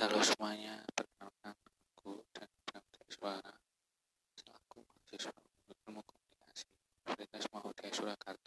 Halo semuanya, perkenalkan aku dan Bramda Suara selaku mahasiswa ilmu komunikasi Universitas Mahudaya Surakarta.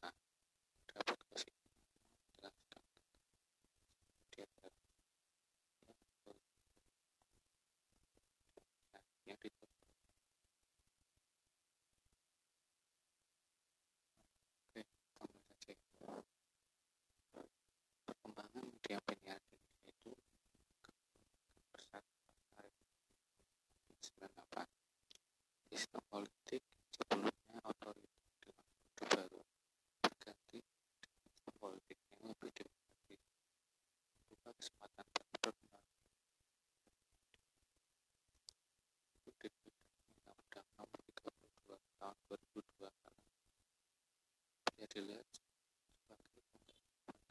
dilihat sebagai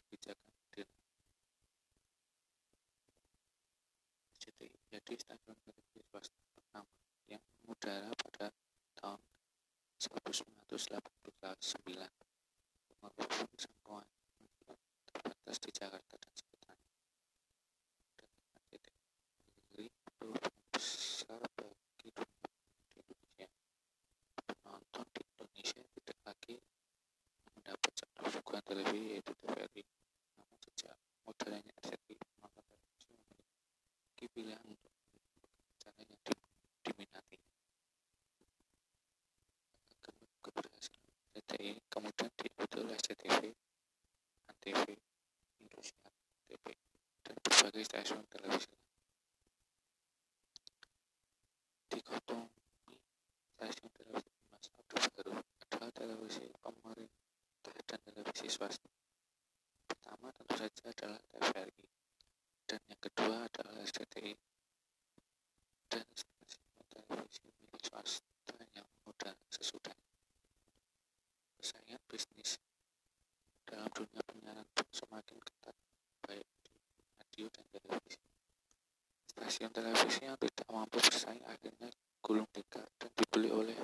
kebijakan dan jadi, jadi stadion negeri swasta pertama yang mengudara pada tahun 1989 pengelolaan jangkauan terbatas di Jakarta dan stasiun televisi yang tidak mampu bersaing akhirnya gulung tikar dan dibeli oleh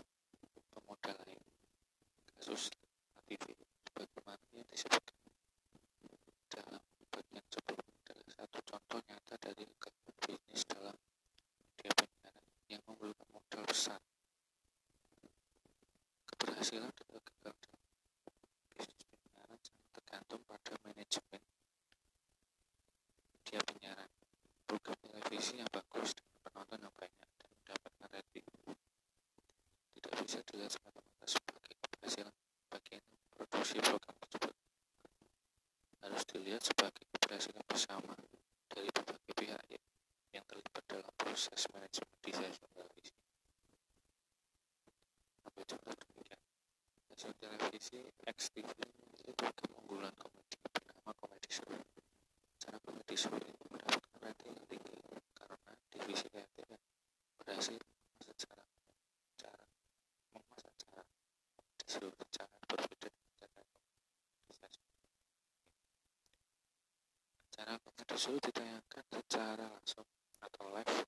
selalu ditayangkan secara langsung atau live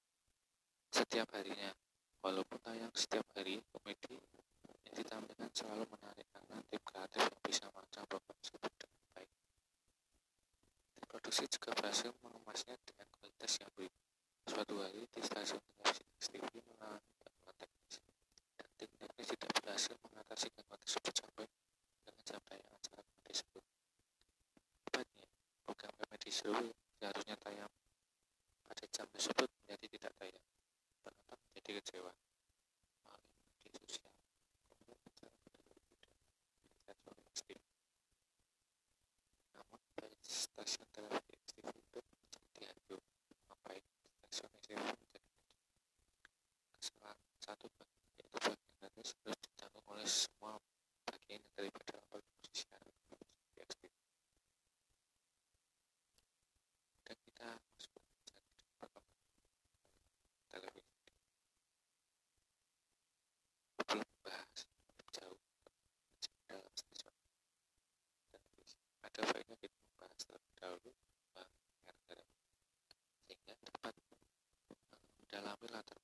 setiap harinya. Walaupun tayang setiap hari, komedi yang ditampilkan selalu menarik karena tim kreatif yang bisa merancang program tersebut dengan baik. Tim produksi juga berhasil mengemasnya dengan kualitas yang baik. Suatu hari, Wabillahi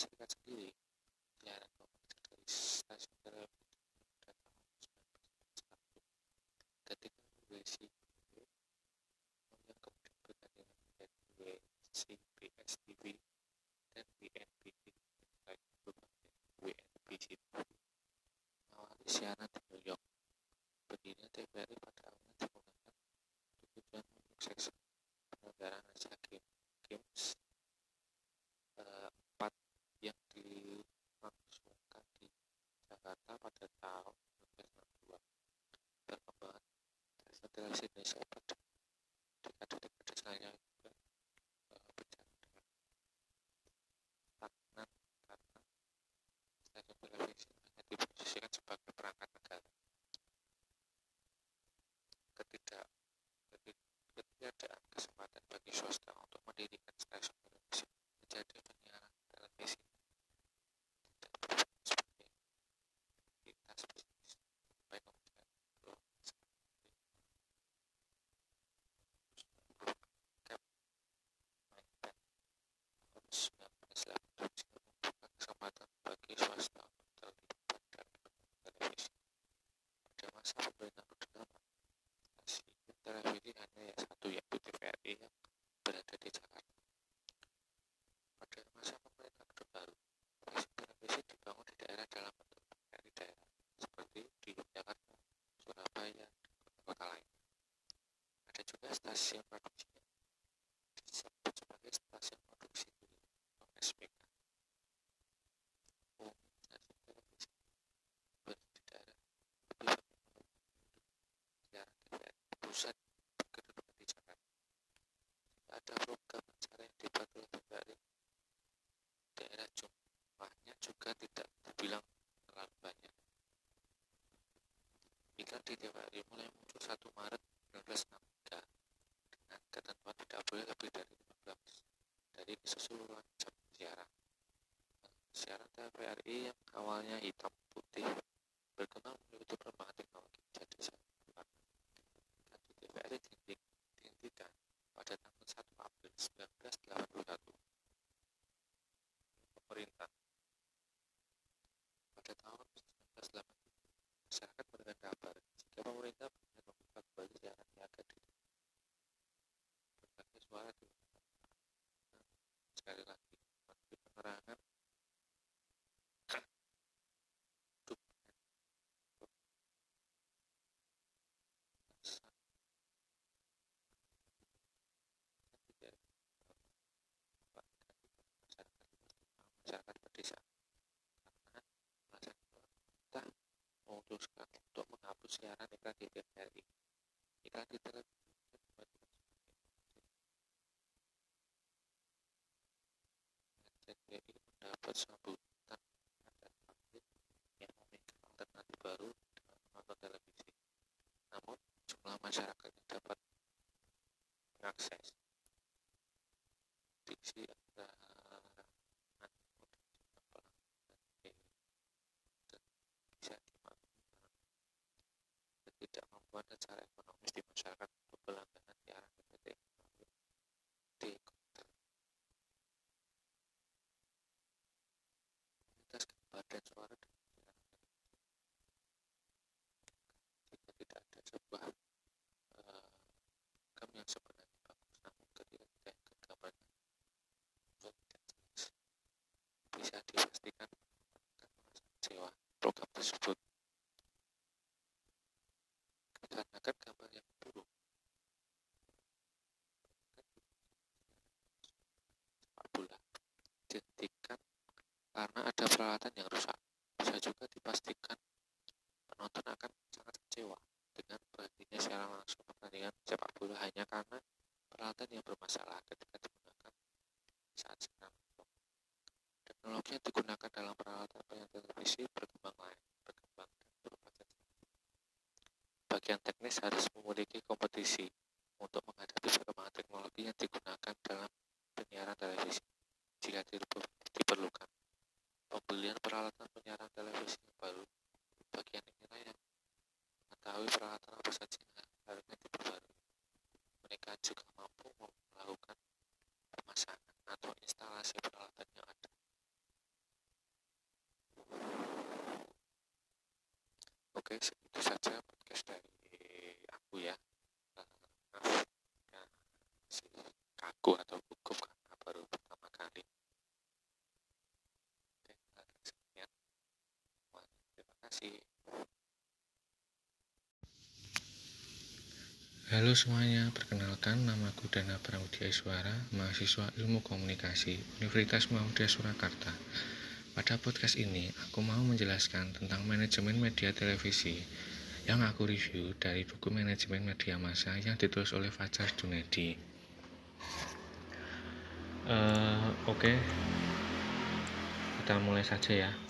dipublikasikan sendiri. Ya, Peliharaan komputer dari stasiun televisi pada tahun ketika berisi pusat kedudukan di Jakarta. Ada program acara yang dibuat oleh Bendari. Daerah jumlahnya juga tidak terbilang terlalu banyak. Mika di TVRI mulai muncul 1 Maret 1963 dengan ketentuan tidak boleh lebih dari 15 dari keseluruhan jam siaran. Siaran TVRI yang awalnya hitam putih berkembang menjadi perkembangan teknologi 1981 pemerintah. Pada tahun 1987 masyarakat mendengar kabar jika pemerintah siaran iklan di TVRI. Iklan di TVRI seakan-akan gambar yang buruk. Sepak bola dihentikan karena ada peralatan yang rusak. Bisa juga dipastikan penonton akan sangat kecewa dengan berhentinya siaran langsung pertandingan sepak bola hanya karena peralatan yang bermasalah ketika digunakan saat siaran Teknologi yang digunakan dalam peralatan penyiaran televisi teknis harus memiliki kompetisi untuk menghadapi perkembangan teknologi yang digunakan dalam penyiaran televisi. Jika diperlukan, pembelian peralatan penyiaran televisi yang baru, bagian inilah yang mengetahui peralatan apa saja yang harusnya diperbarui. Mereka juga mampu melakukan pemasangan atau instalasi peralatan yang ada. Oke, segitu saja podcast dari aku ya. Uh, maaf, ya, masih kaku atau gugup karena baru pertama kali. Oke, sekian. Halo semuanya, perkenalkan nama aku Dana Pramudia Iswara, mahasiswa Ilmu Komunikasi Universitas Muhammadiyah Surakarta. Pada podcast ini, aku mau menjelaskan tentang manajemen media televisi yang aku review dari buku manajemen media massa yang ditulis oleh Fajar Junedi. Uh, Oke, okay. kita mulai saja ya.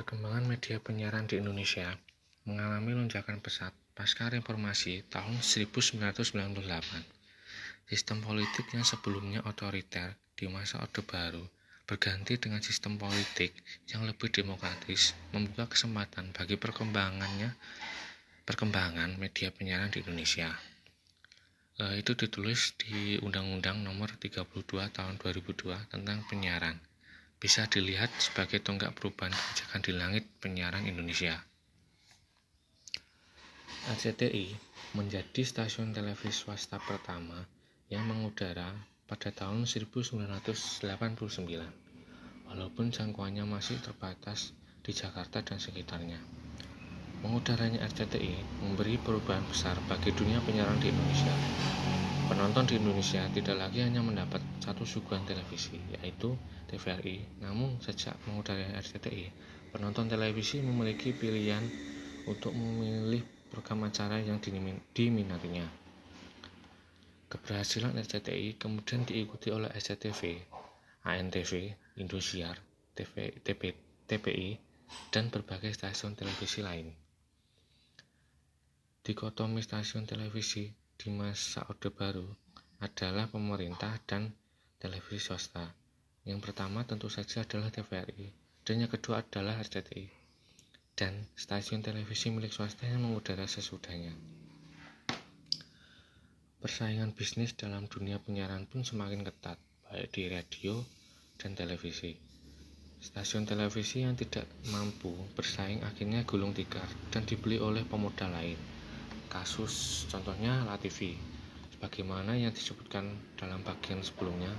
Perkembangan media penyiaran di Indonesia mengalami lonjakan pesat pasca reformasi tahun 1998. Sistem politik yang sebelumnya otoriter di masa Orde Baru berganti dengan sistem politik yang lebih demokratis membuka kesempatan bagi perkembangannya perkembangan media penyiaran di Indonesia. E, itu ditulis di Undang-Undang Nomor 32 Tahun 2002 tentang penyiaran. Bisa dilihat sebagai tonggak perubahan kebijakan di langit penyiaran Indonesia. RCTI menjadi stasiun televisi swasta pertama yang mengudara pada tahun 1989. Walaupun jangkauannya masih terbatas di Jakarta dan sekitarnya. Mengudaranya RCTI memberi perubahan besar bagi dunia penyiaran di Indonesia. Penonton di Indonesia tidak lagi hanya mendapat satu suguhan televisi, yaitu TVRI. Namun, sejak mengudaranya RCTI, penonton televisi memiliki pilihan untuk memilih program acara yang diminatinya. Keberhasilan RCTI kemudian diikuti oleh SCTV, ANTV, Indosiar, TV, TP, TPI, dan berbagai stasiun televisi lain. Dikotomi stasiun televisi di masa Orde Baru adalah pemerintah dan televisi swasta. Yang pertama tentu saja adalah TVRI, dan yang kedua adalah RCTI, dan stasiun televisi milik swasta yang mengudara sesudahnya. Persaingan bisnis dalam dunia penyiaran pun semakin ketat, baik di radio dan televisi. Stasiun televisi yang tidak mampu bersaing akhirnya gulung tikar dan dibeli oleh pemodal lain. Kasus contohnya LaTV, sebagaimana yang disebutkan dalam bagian sebelumnya,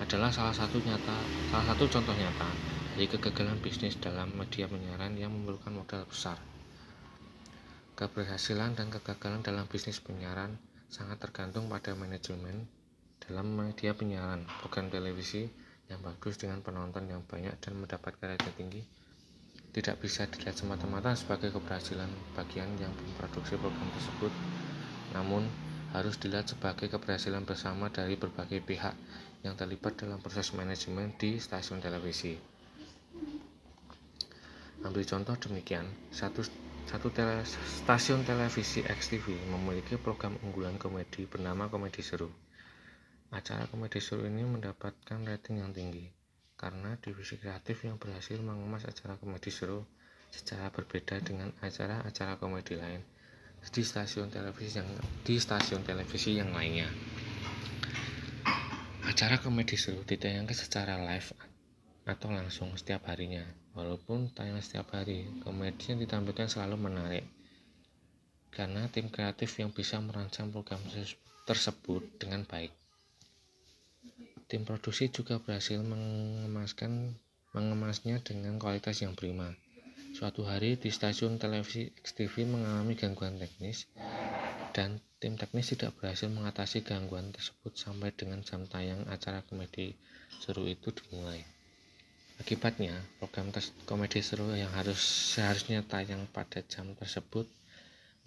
adalah salah satu nyata, salah satu contoh nyata dari kegagalan bisnis dalam media penyiaran yang memerlukan modal besar. Keberhasilan dan kegagalan dalam bisnis penyiaran sangat tergantung pada manajemen dalam media penyiaran program televisi yang bagus dengan penonton yang banyak dan mendapat rating tinggi tidak bisa dilihat semata-mata sebagai keberhasilan bagian yang memproduksi program tersebut namun harus dilihat sebagai keberhasilan bersama dari berbagai pihak yang terlibat dalam proses manajemen di stasiun televisi. Ambil contoh demikian, satu satu tele, stasiun televisi XTV memiliki program unggulan komedi bernama Komedi Seru. Acara Komedi Seru ini mendapatkan rating yang tinggi karena divisi kreatif yang berhasil mengemas acara komedi seru secara berbeda dengan acara-acara komedi lain di stasiun televisi yang di stasiun televisi yang lainnya. Acara komedi seru ditayangkan secara live atau langsung setiap harinya. Walaupun tayang setiap hari, komedi yang ditampilkan selalu menarik. Karena tim kreatif yang bisa merancang program tersebut dengan baik. Tim produksi juga berhasil mengemaskan mengemasnya dengan kualitas yang prima. Suatu hari di stasiun televisi XTV mengalami gangguan teknis dan tim teknis tidak berhasil mengatasi gangguan tersebut sampai dengan jam tayang acara komedi seru itu dimulai. Akibatnya, program komedi seru yang harus seharusnya tayang pada jam tersebut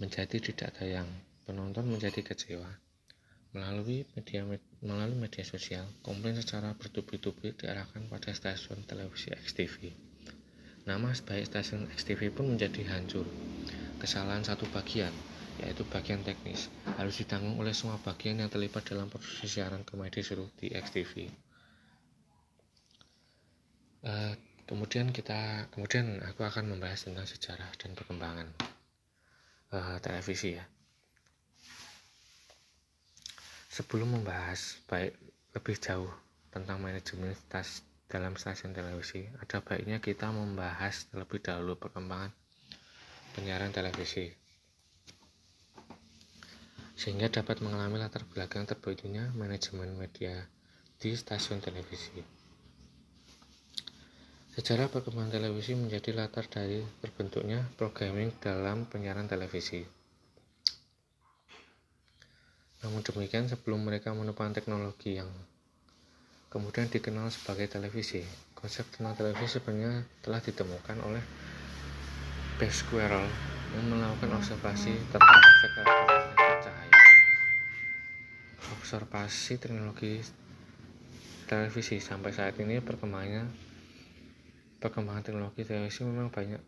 menjadi tidak tayang. Penonton menjadi kecewa. Melalui media melalui media sosial, komplain secara bertubi-tubi diarahkan pada stasiun televisi XTV. Nama baik stasiun XTV pun menjadi hancur. Kesalahan satu bagian, yaitu bagian teknis, harus ditanggung oleh semua bagian yang terlibat dalam produksi siaran komedi seru di XTV. Uh, eh, kemudian kita, kemudian aku akan membahas tentang sejarah dan perkembangan uh, televisi ya. Sebelum membahas baik lebih jauh tentang manajemen stas dalam stasiun televisi, ada baiknya kita membahas terlebih dahulu perkembangan penyiaran televisi sehingga dapat mengalami latar belakang terbentuknya manajemen media di stasiun televisi. Sejarah perkembangan televisi menjadi latar dari terbentuknya programming dalam penyiaran televisi. Namun demikian, sebelum mereka menemukan teknologi yang kemudian dikenal sebagai televisi, konsep tentang televisi sebenarnya telah ditemukan oleh Pasquarel yang melakukan observasi tentang efek cahaya. Observasi teknologi televisi sampai saat ini perkembangannya perkembangan teknologi televisi memang banyak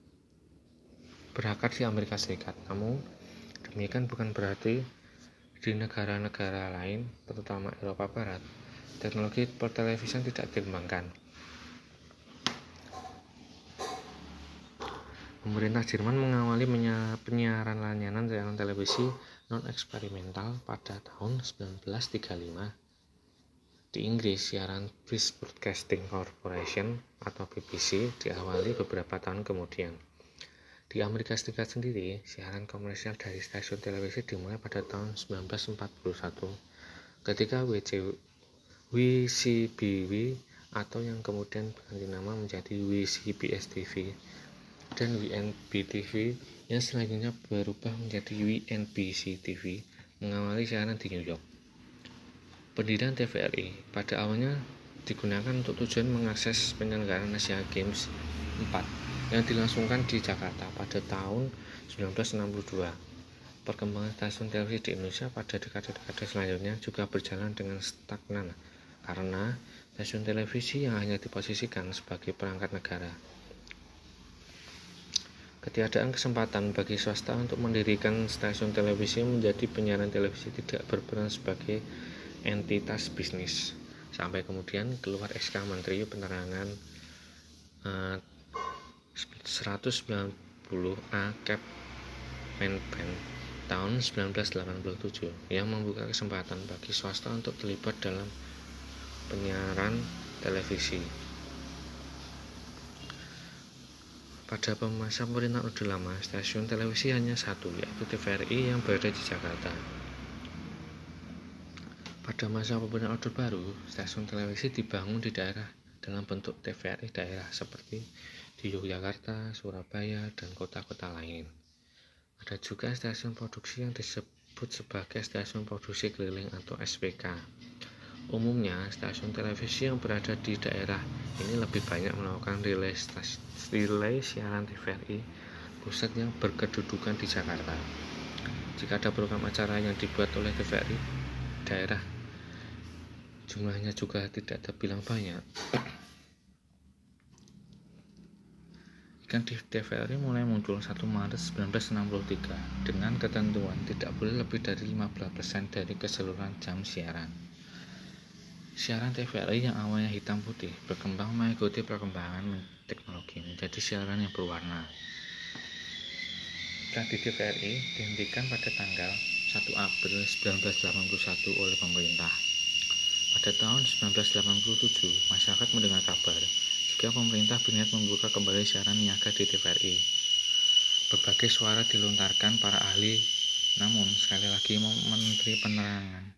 berakar di Amerika Serikat. Namun demikian bukan berarti di negara-negara lain, terutama Eropa Barat, teknologi pertelevisian tidak dikembangkan. Pemerintah Jerman mengawali penyiaran layanan siaran televisi non-eksperimental pada tahun 1935. Di Inggris, siaran British Broadcasting Corporation atau BBC diawali beberapa tahun kemudian. Di Amerika Serikat sendiri, siaran komersial dari stasiun televisi dimulai pada tahun 1941 ketika WC, WCBW atau yang kemudian berganti nama menjadi WCBS TV dan WNB TV yang selanjutnya berubah menjadi WNBC TV mengawali siaran di New York. Pendirian TVRI pada awalnya digunakan untuk tujuan mengakses penyelenggaraan Asia Games 4 yang dilangsungkan di Jakarta pada tahun 1962. Perkembangan stasiun televisi di Indonesia pada dekade-dekade selanjutnya juga berjalan dengan stagnan karena stasiun televisi yang hanya diposisikan sebagai perangkat negara Ketiadaan kesempatan bagi swasta untuk mendirikan stasiun televisi menjadi penyiaran televisi tidak berperan sebagai entitas bisnis. Sampai kemudian keluar SK Menteri Penerangan uh, 190A Cap Menpen tahun 1987 yang membuka kesempatan bagi swasta untuk terlibat dalam penyiaran televisi. Pada masa pemerintahan Orde Lama, stasiun televisi hanya satu, yaitu TVRI yang berada di Jakarta. Pada masa pemerintahan Orde Baru, stasiun televisi dibangun di daerah dalam bentuk TVRI daerah seperti di Yogyakarta, Surabaya, dan kota-kota lain. Ada juga stasiun produksi yang disebut sebagai stasiun produksi keliling atau SPK. Umumnya, stasiun televisi yang berada di daerah ini lebih banyak melakukan relay relay siaran TVRI pusat yang berkedudukan di Jakarta. Jika ada program acara yang dibuat oleh TVRI, daerah jumlahnya juga tidak terbilang banyak. Ikan di TVRI mulai muncul 1 Maret 1963 dengan ketentuan tidak boleh lebih dari 15% dari keseluruhan jam siaran. Siaran TVRI yang awalnya hitam putih berkembang mengikuti perkembangan teknologi menjadi siaran yang berwarna. di TVRI dihentikan pada tanggal 1 April 1981 oleh pemerintah. Pada tahun 1987, masyarakat mendengar kabar jika pemerintah berniat membuka kembali siaran niaga di TVRI. Berbagai suara dilontarkan para ahli, namun sekali lagi Menteri Penerangan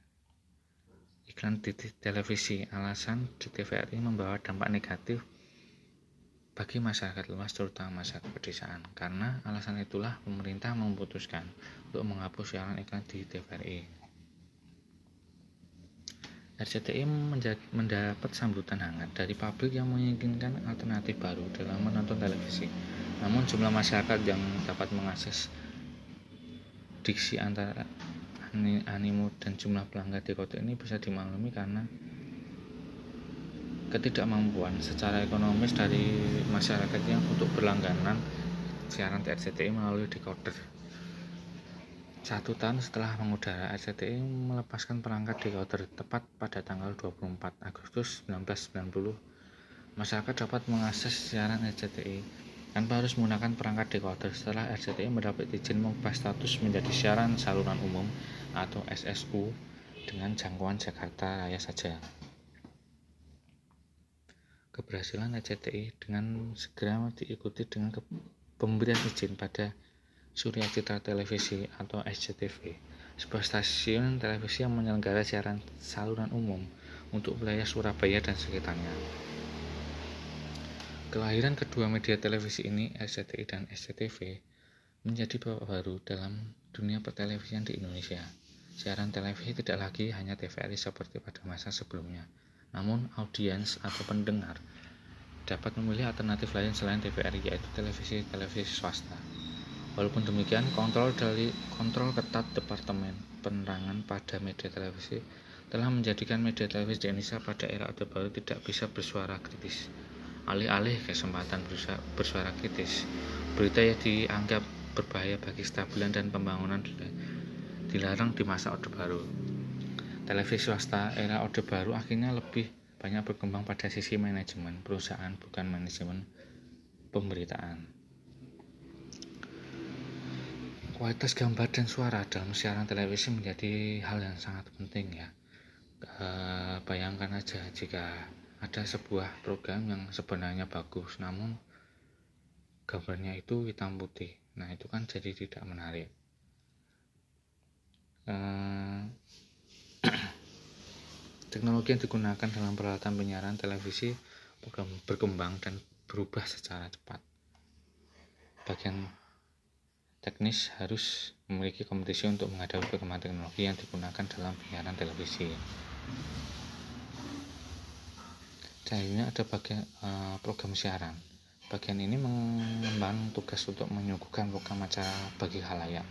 iklan di televisi. Alasan di TVRI membawa dampak negatif bagi masyarakat luas terutama masyarakat pedesaan. Karena alasan itulah pemerintah memutuskan untuk menghapus siaran iklan di TVRI. RCTI mendapat sambutan hangat dari publik yang menginginkan alternatif baru dalam menonton televisi. Namun jumlah masyarakat yang dapat mengakses diksi antara animo dan jumlah pelanggan di kota ini bisa dimaklumi karena ketidakmampuan secara ekonomis dari masyarakatnya untuk berlangganan siaran RCTI melalui decoder. Satu tahun setelah mengudara, RCTI melepaskan perangkat decoder tepat pada tanggal 24 Agustus 1990. Masyarakat dapat mengakses siaran RCTI tanpa harus menggunakan perangkat decoder setelah RCTI mendapat izin mengubah status menjadi siaran saluran umum atau SSU dengan jangkauan Jakarta Raya saja keberhasilan RCTI dengan segera diikuti dengan pemberian izin pada Surya Citra Televisi atau SCTV, sebuah stasiun televisi yang menyelenggara siaran saluran umum untuk wilayah Surabaya dan sekitarnya. Kelahiran kedua media televisi ini, SCTI dan SCTV, menjadi babak baru dalam dunia pertelevisian di Indonesia. Siaran televisi tidak lagi hanya TVRI seperti pada masa sebelumnya, namun, audiens atau pendengar dapat memilih alternatif lain selain TVRI yaitu televisi-televisi swasta. Walaupun demikian, kontrol dari kontrol ketat Departemen Penerangan pada media televisi telah menjadikan media televisi di Indonesia pada era Orde Baru tidak bisa bersuara kritis. Alih-alih kesempatan bersuara kritis, berita yang dianggap berbahaya bagi stabilan dan pembangunan dilarang di masa Orde Baru televisi swasta era Orde Baru akhirnya lebih banyak berkembang pada sisi manajemen perusahaan bukan manajemen pemberitaan. Kualitas gambar dan suara dalam siaran televisi menjadi hal yang sangat penting ya. E, bayangkan aja jika ada sebuah program yang sebenarnya bagus namun gambarnya itu hitam putih. Nah, itu kan jadi tidak menarik. E, Teknologi yang digunakan dalam peralatan penyiaran televisi berkembang dan berubah secara cepat. Bagian teknis harus memiliki kompetisi untuk menghadapi perkembangan teknologi yang digunakan dalam penyiaran televisi. Selanjutnya ada bagian uh, program siaran. Bagian ini mengemban tugas untuk menyuguhkan program acara bagi halayak.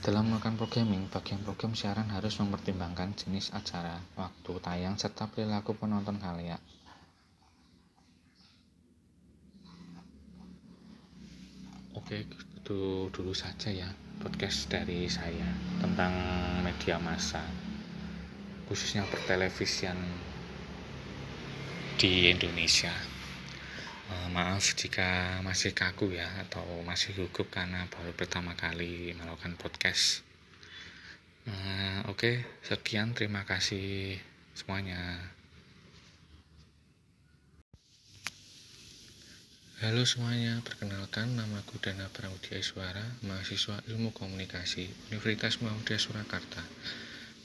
Dalam melakukan programming, bagian program siaran harus mempertimbangkan jenis acara, waktu tayang, serta perilaku penonton kalian. Oke, itu dulu saja ya podcast dari saya tentang media massa, khususnya pertelevisian di Indonesia. Eh, maaf jika masih kaku ya atau masih gugup karena baru pertama kali melakukan podcast. Uh, Oke, sekian terima kasih semuanya. Halo semuanya, perkenalkan nama aku Dana Pramudia Iswara, mahasiswa Ilmu Komunikasi Universitas Muhammadiyah Surakarta.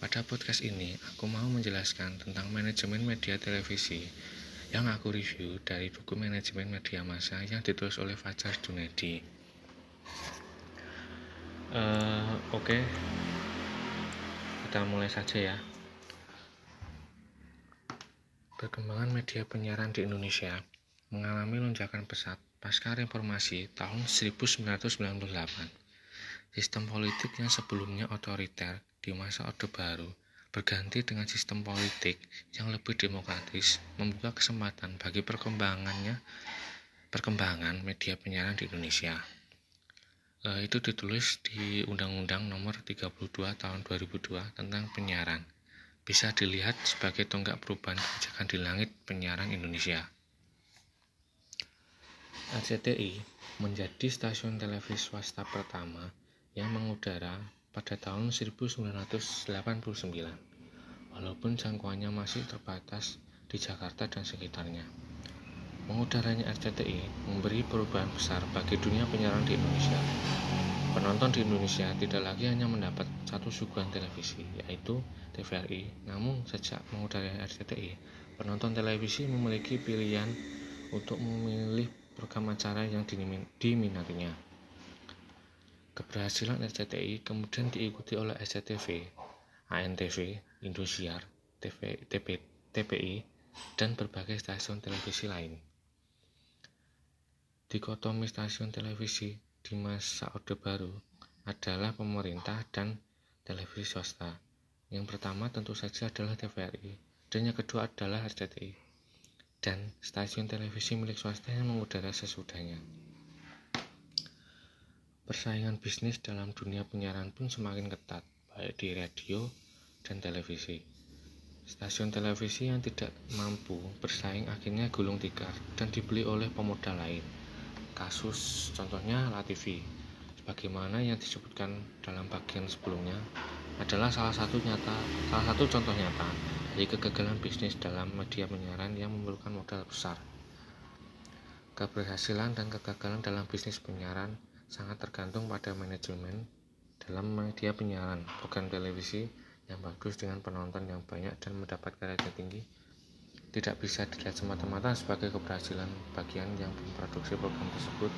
Pada podcast ini, aku mau menjelaskan tentang manajemen media televisi yang aku review dari buku manajemen media massa yang ditulis oleh Fajar Dunedi. Uh, Oke, okay. kita mulai saja ya. Perkembangan media penyiaran di Indonesia mengalami lonjakan pesat pasca reformasi tahun 1998. Sistem politik yang sebelumnya otoriter di masa Orde Baru berganti dengan sistem politik yang lebih demokratis membuka kesempatan bagi perkembangannya perkembangan media penyiaran di Indonesia. E, itu ditulis di Undang-Undang Nomor 32 Tahun 2002 tentang penyiaran. Bisa dilihat sebagai tonggak perubahan kebijakan di langit penyiaran Indonesia. RCTI menjadi stasiun televisi swasta pertama yang mengudara pada tahun 1989. Walaupun jangkauannya masih terbatas di Jakarta dan sekitarnya. Mengudaranya RCTI memberi perubahan besar bagi dunia penyiaran di Indonesia. Penonton di Indonesia tidak lagi hanya mendapat satu suguhan televisi, yaitu TVRI. Namun, sejak mengudaranya RCTI, penonton televisi memiliki pilihan untuk memilih program acara yang diminatinya. Keberhasilan RCTI kemudian diikuti oleh SCTV, ANTV, Indosiar, TV, TP, TPI, dan berbagai stasiun televisi lain. Dikotomi stasiun televisi di masa Orde Baru adalah pemerintah dan televisi swasta. Yang pertama tentu saja adalah TVRI, dan yang kedua adalah RCTI. Dan stasiun televisi milik swasta yang mengudara sesudahnya. Persaingan bisnis dalam dunia penyiaran pun semakin ketat, baik di radio dan televisi. Stasiun televisi yang tidak mampu bersaing akhirnya gulung tikar dan dibeli oleh pemodal lain. Kasus contohnya LaTV, sebagaimana yang disebutkan dalam bagian sebelumnya, adalah salah satu nyata salah satu contoh nyata dari kegagalan bisnis dalam media penyiaran yang memerlukan modal besar. Keberhasilan dan kegagalan dalam bisnis penyiaran sangat tergantung pada manajemen dalam media penyiaran, program televisi yang bagus dengan penonton yang banyak dan mendapat rating tinggi tidak bisa dilihat semata-mata sebagai keberhasilan bagian yang memproduksi program tersebut,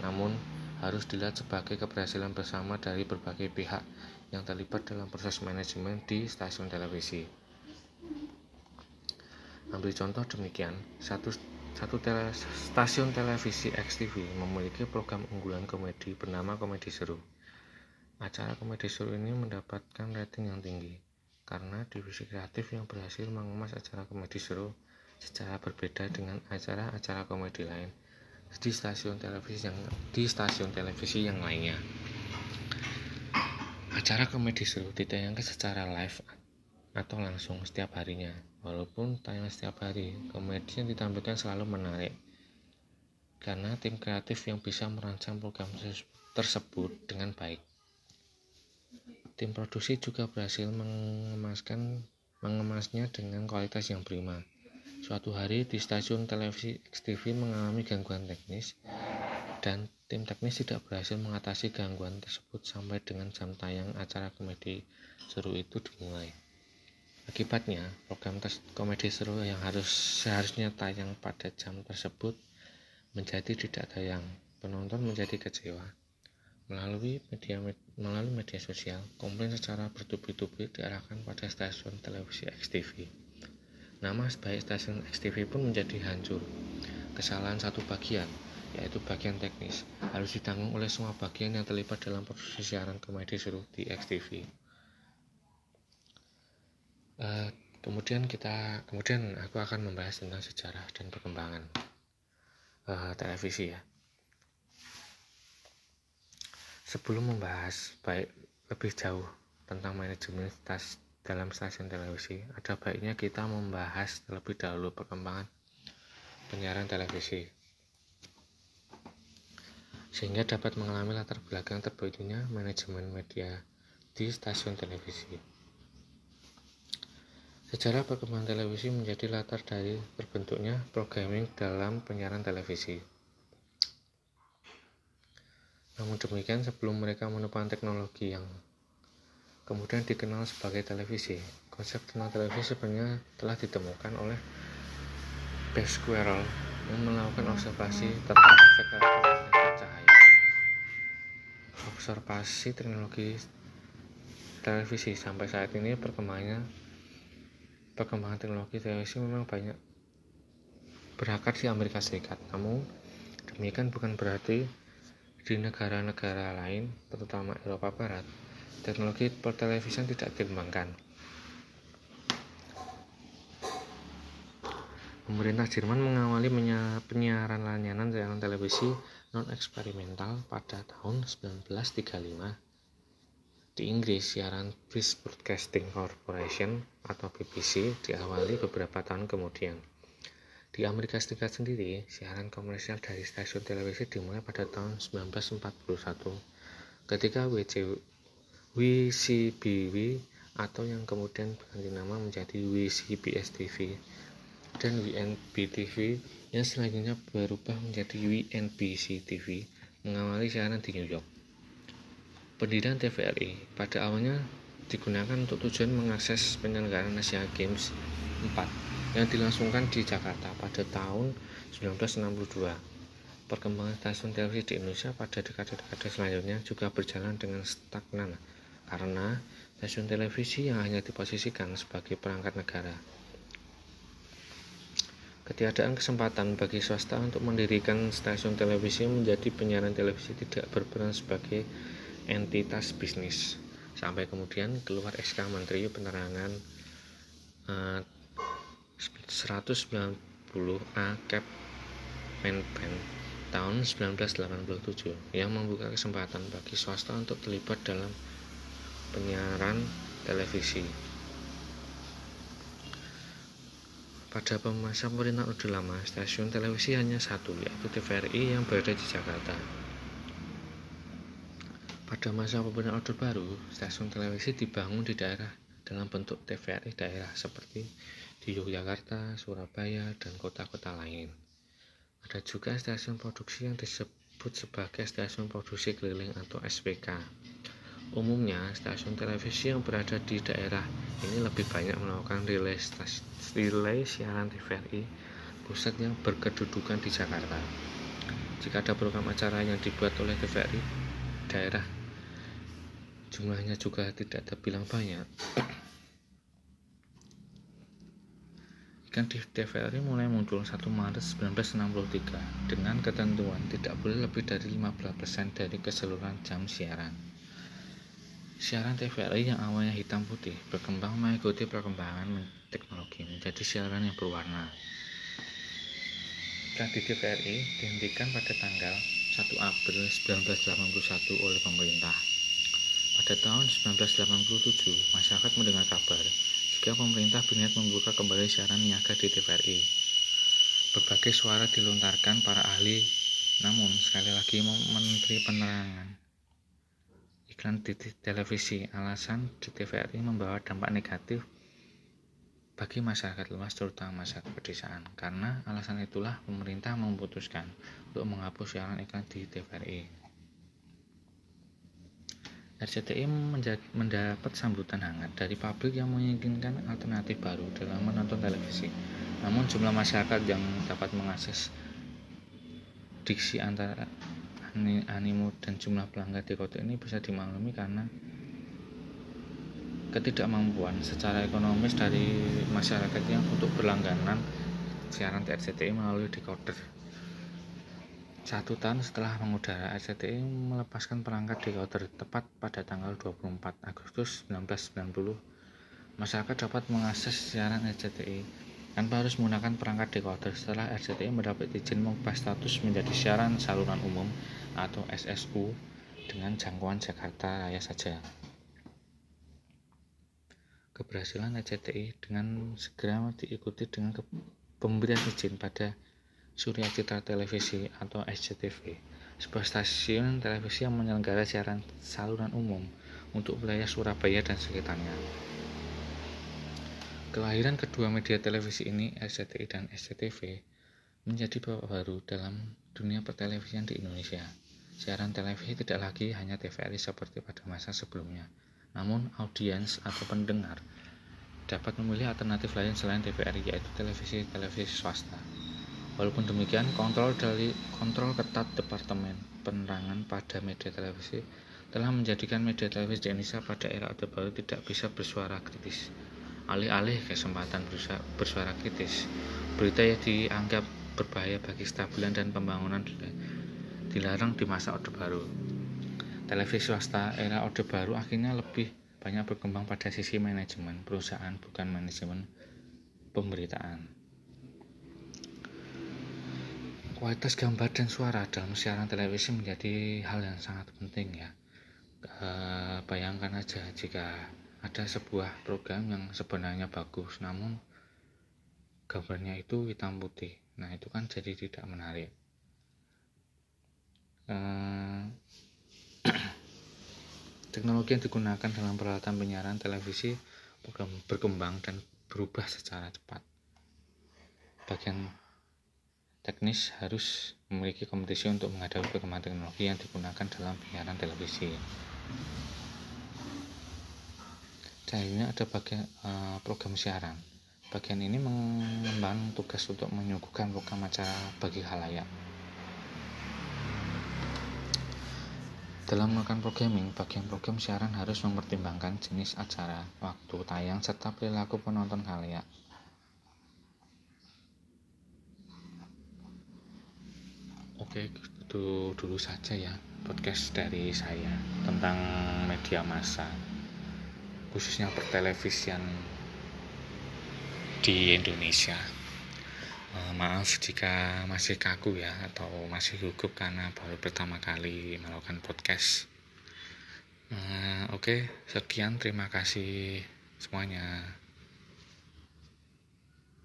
namun harus dilihat sebagai keberhasilan bersama dari berbagai pihak yang terlibat dalam proses manajemen di stasiun televisi. Ambil contoh demikian, satu, satu tele, stasiun televisi XTV memiliki program unggulan komedi bernama Komedi Seru. Acara komedi seru ini mendapatkan rating yang tinggi karena divisi kreatif yang berhasil mengemas acara komedi seru secara berbeda dengan acara-acara komedi lain di stasiun televisi yang di stasiun televisi yang lainnya. Acara komedi seru ditayangkan secara live atau langsung setiap harinya. Walaupun tayang setiap hari, komedi yang ditampilkan selalu menarik. Karena tim kreatif yang bisa merancang program tersebut dengan baik. Tim produksi juga berhasil mengemaskan mengemasnya dengan kualitas yang prima. Suatu hari di stasiun televisi XTV mengalami gangguan teknis dan tim teknis tidak berhasil mengatasi gangguan tersebut sampai dengan jam tayang acara komedi seru itu dimulai. Akibatnya, program komedi seru yang harus seharusnya tayang pada jam tersebut menjadi tidak tayang. Penonton menjadi kecewa. Melalui media melalui media sosial, komplain secara bertubi-tubi diarahkan pada stasiun televisi XTV. Nama baik stasiun XTV pun menjadi hancur. Kesalahan satu bagian, yaitu bagian teknis, harus ditanggung oleh semua bagian yang terlibat dalam proses siaran komedi seru di XTV. Eh, kemudian kita, kemudian aku akan membahas tentang sejarah dan perkembangan uh, televisi ya. Sebelum membahas baik lebih jauh tentang manajemen stas dalam stasiun televisi, ada baiknya kita membahas terlebih dahulu perkembangan penyiaran televisi sehingga dapat mengalami latar belakang terbentuknya manajemen media di stasiun televisi. Sejarah perkembangan televisi menjadi latar dari terbentuknya programming dalam penyiaran televisi. Namun demikian, sebelum mereka menemukan teknologi yang kemudian dikenal sebagai televisi, konsep tentang televisi sebenarnya telah ditemukan oleh Pasquarel yang melakukan observasi tentang efek cahaya observasi teknologi televisi sampai saat ini perkembangannya perkembangan teknologi televisi memang banyak berakar di Amerika Serikat namun demikian bukan berarti di negara-negara lain terutama Eropa Barat teknologi pertelevisian tidak dikembangkan Pemerintah Jerman mengawali penyiaran layanan siaran televisi non-eksperimental pada tahun 1935. Di Inggris, siaran British Broadcasting Corporation atau BBC diawali beberapa tahun kemudian. Di Amerika Serikat sendiri, siaran komersial dari stasiun televisi dimulai pada tahun 1941 ketika WC, WCBW atau yang kemudian berganti nama menjadi WCBS TV dan WNB TV yang selanjutnya berubah menjadi WNBC TV mengawali siaran di New York. Pendirian TVRI pada awalnya digunakan untuk tujuan mengakses penyelenggaraan Asia Games 4 yang dilangsungkan di Jakarta pada tahun 1962. Perkembangan stasiun televisi di Indonesia pada dekade-dekade selanjutnya juga berjalan dengan stagnan karena stasiun televisi yang hanya diposisikan sebagai perangkat negara Ketiadaan kesempatan bagi swasta untuk mendirikan stasiun televisi menjadi penyiaran televisi tidak berperan sebagai entitas bisnis. Sampai kemudian keluar SK Menteri Penerangan eh, 190A Cap Menpen tahun 1987 yang membuka kesempatan bagi swasta untuk terlibat dalam penyiaran televisi. Pada masa pemerintahan Orde Lama, stasiun televisi hanya satu, yaitu TVRI yang berada di Jakarta. Pada masa pemerintahan Orde Baru, stasiun televisi dibangun di daerah dalam bentuk TVRI daerah seperti di Yogyakarta, Surabaya, dan kota-kota lain. Ada juga stasiun produksi yang disebut sebagai stasiun produksi keliling atau SPK. Umumnya, stasiun televisi yang berada di daerah ini lebih banyak melakukan relay, relay siaran TVRI pusat yang berkedudukan di Jakarta. Jika ada program acara yang dibuat oleh TVRI daerah, jumlahnya juga tidak terbilang banyak. Ikan di TVRI mulai muncul 1 Maret 1963 dengan ketentuan tidak boleh lebih dari 15% dari keseluruhan jam siaran. Siaran TVRI yang awalnya hitam putih berkembang mengikuti perkembangan teknologi menjadi siaran yang berwarna. di TVRI dihentikan pada tanggal 1 April 1981 oleh pemerintah. Pada tahun 1987, masyarakat mendengar kabar jika pemerintah berniat membuka kembali siaran niaga di TVRI. Berbagai suara dilontarkan para ahli, namun sekali lagi Menteri Penerangan iklan di televisi. Alasan di TVRI membawa dampak negatif bagi masyarakat luas terutama masyarakat pedesaan. Karena alasan itulah pemerintah memutuskan untuk menghapus siaran iklan di TVRI. RCTI mendapat sambutan hangat dari publik yang menginginkan alternatif baru dalam menonton televisi. Namun jumlah masyarakat yang dapat mengakses diksi antara animo dan jumlah pelanggan di kota ini bisa dimaklumi karena ketidakmampuan secara ekonomis dari masyarakat yang untuk berlangganan siaran RCTI melalui decoder. Satu tahun setelah mengudara, RCTI melepaskan perangkat decoder tepat pada tanggal 24 Agustus 1990. Masyarakat dapat mengakses siaran RCTI tanpa harus menggunakan perangkat decoder setelah RCTI mendapat izin mengubah status menjadi siaran saluran umum atau SSU dengan jangkauan Jakarta Raya saja. Keberhasilan RCTI dengan segera diikuti dengan pemberian izin pada Surya Citra Televisi atau SCTV, sebuah stasiun televisi yang menyelenggara siaran saluran umum untuk wilayah Surabaya dan sekitarnya. Kelahiran kedua media televisi ini, SCTI dan SCTV, menjadi babak baru dalam dunia pertelevisian di Indonesia. Siaran televisi tidak lagi hanya TVRI seperti pada masa sebelumnya, namun audiens atau pendengar dapat memilih alternatif lain selain TVRI yaitu televisi-televisi swasta. Walaupun demikian, kontrol dari kontrol ketat Departemen Penerangan pada media televisi telah menjadikan media televisi di Indonesia pada era Orde Baru tidak bisa bersuara kritis alih-alih kesempatan bersuara kritis. Berita yang dianggap berbahaya bagi stabilan dan pembangunan dilarang di masa Orde Baru. Televisi swasta era Orde Baru akhirnya lebih banyak berkembang pada sisi manajemen perusahaan bukan manajemen pemberitaan. Kualitas gambar dan suara dalam siaran televisi menjadi hal yang sangat penting ya. E, bayangkan aja jika ada sebuah program yang sebenarnya bagus namun gambarnya itu hitam putih. Nah itu kan jadi tidak menarik. Eh, teknologi yang digunakan dalam peralatan penyiaran televisi berkembang dan berubah secara cepat. Bagian teknis harus memiliki kompetisi untuk menghadapi perkembangan teknologi yang digunakan dalam penyiaran televisi selanjutnya ada bagian uh, program siaran. Bagian ini mengemban tugas untuk menyuguhkan program acara bagi halayak. Dalam melakukan programming, bagian program siaran harus mempertimbangkan jenis acara, waktu tayang, serta perilaku penonton halayak. Oke, itu dulu saja ya podcast dari saya tentang media massa. khususnya pertelevisian di Indonesia. Uh, maaf jika masih kaku ya atau masih gugup karena baru pertama kali melakukan podcast. Uh, Oke, sekian terima kasih semuanya.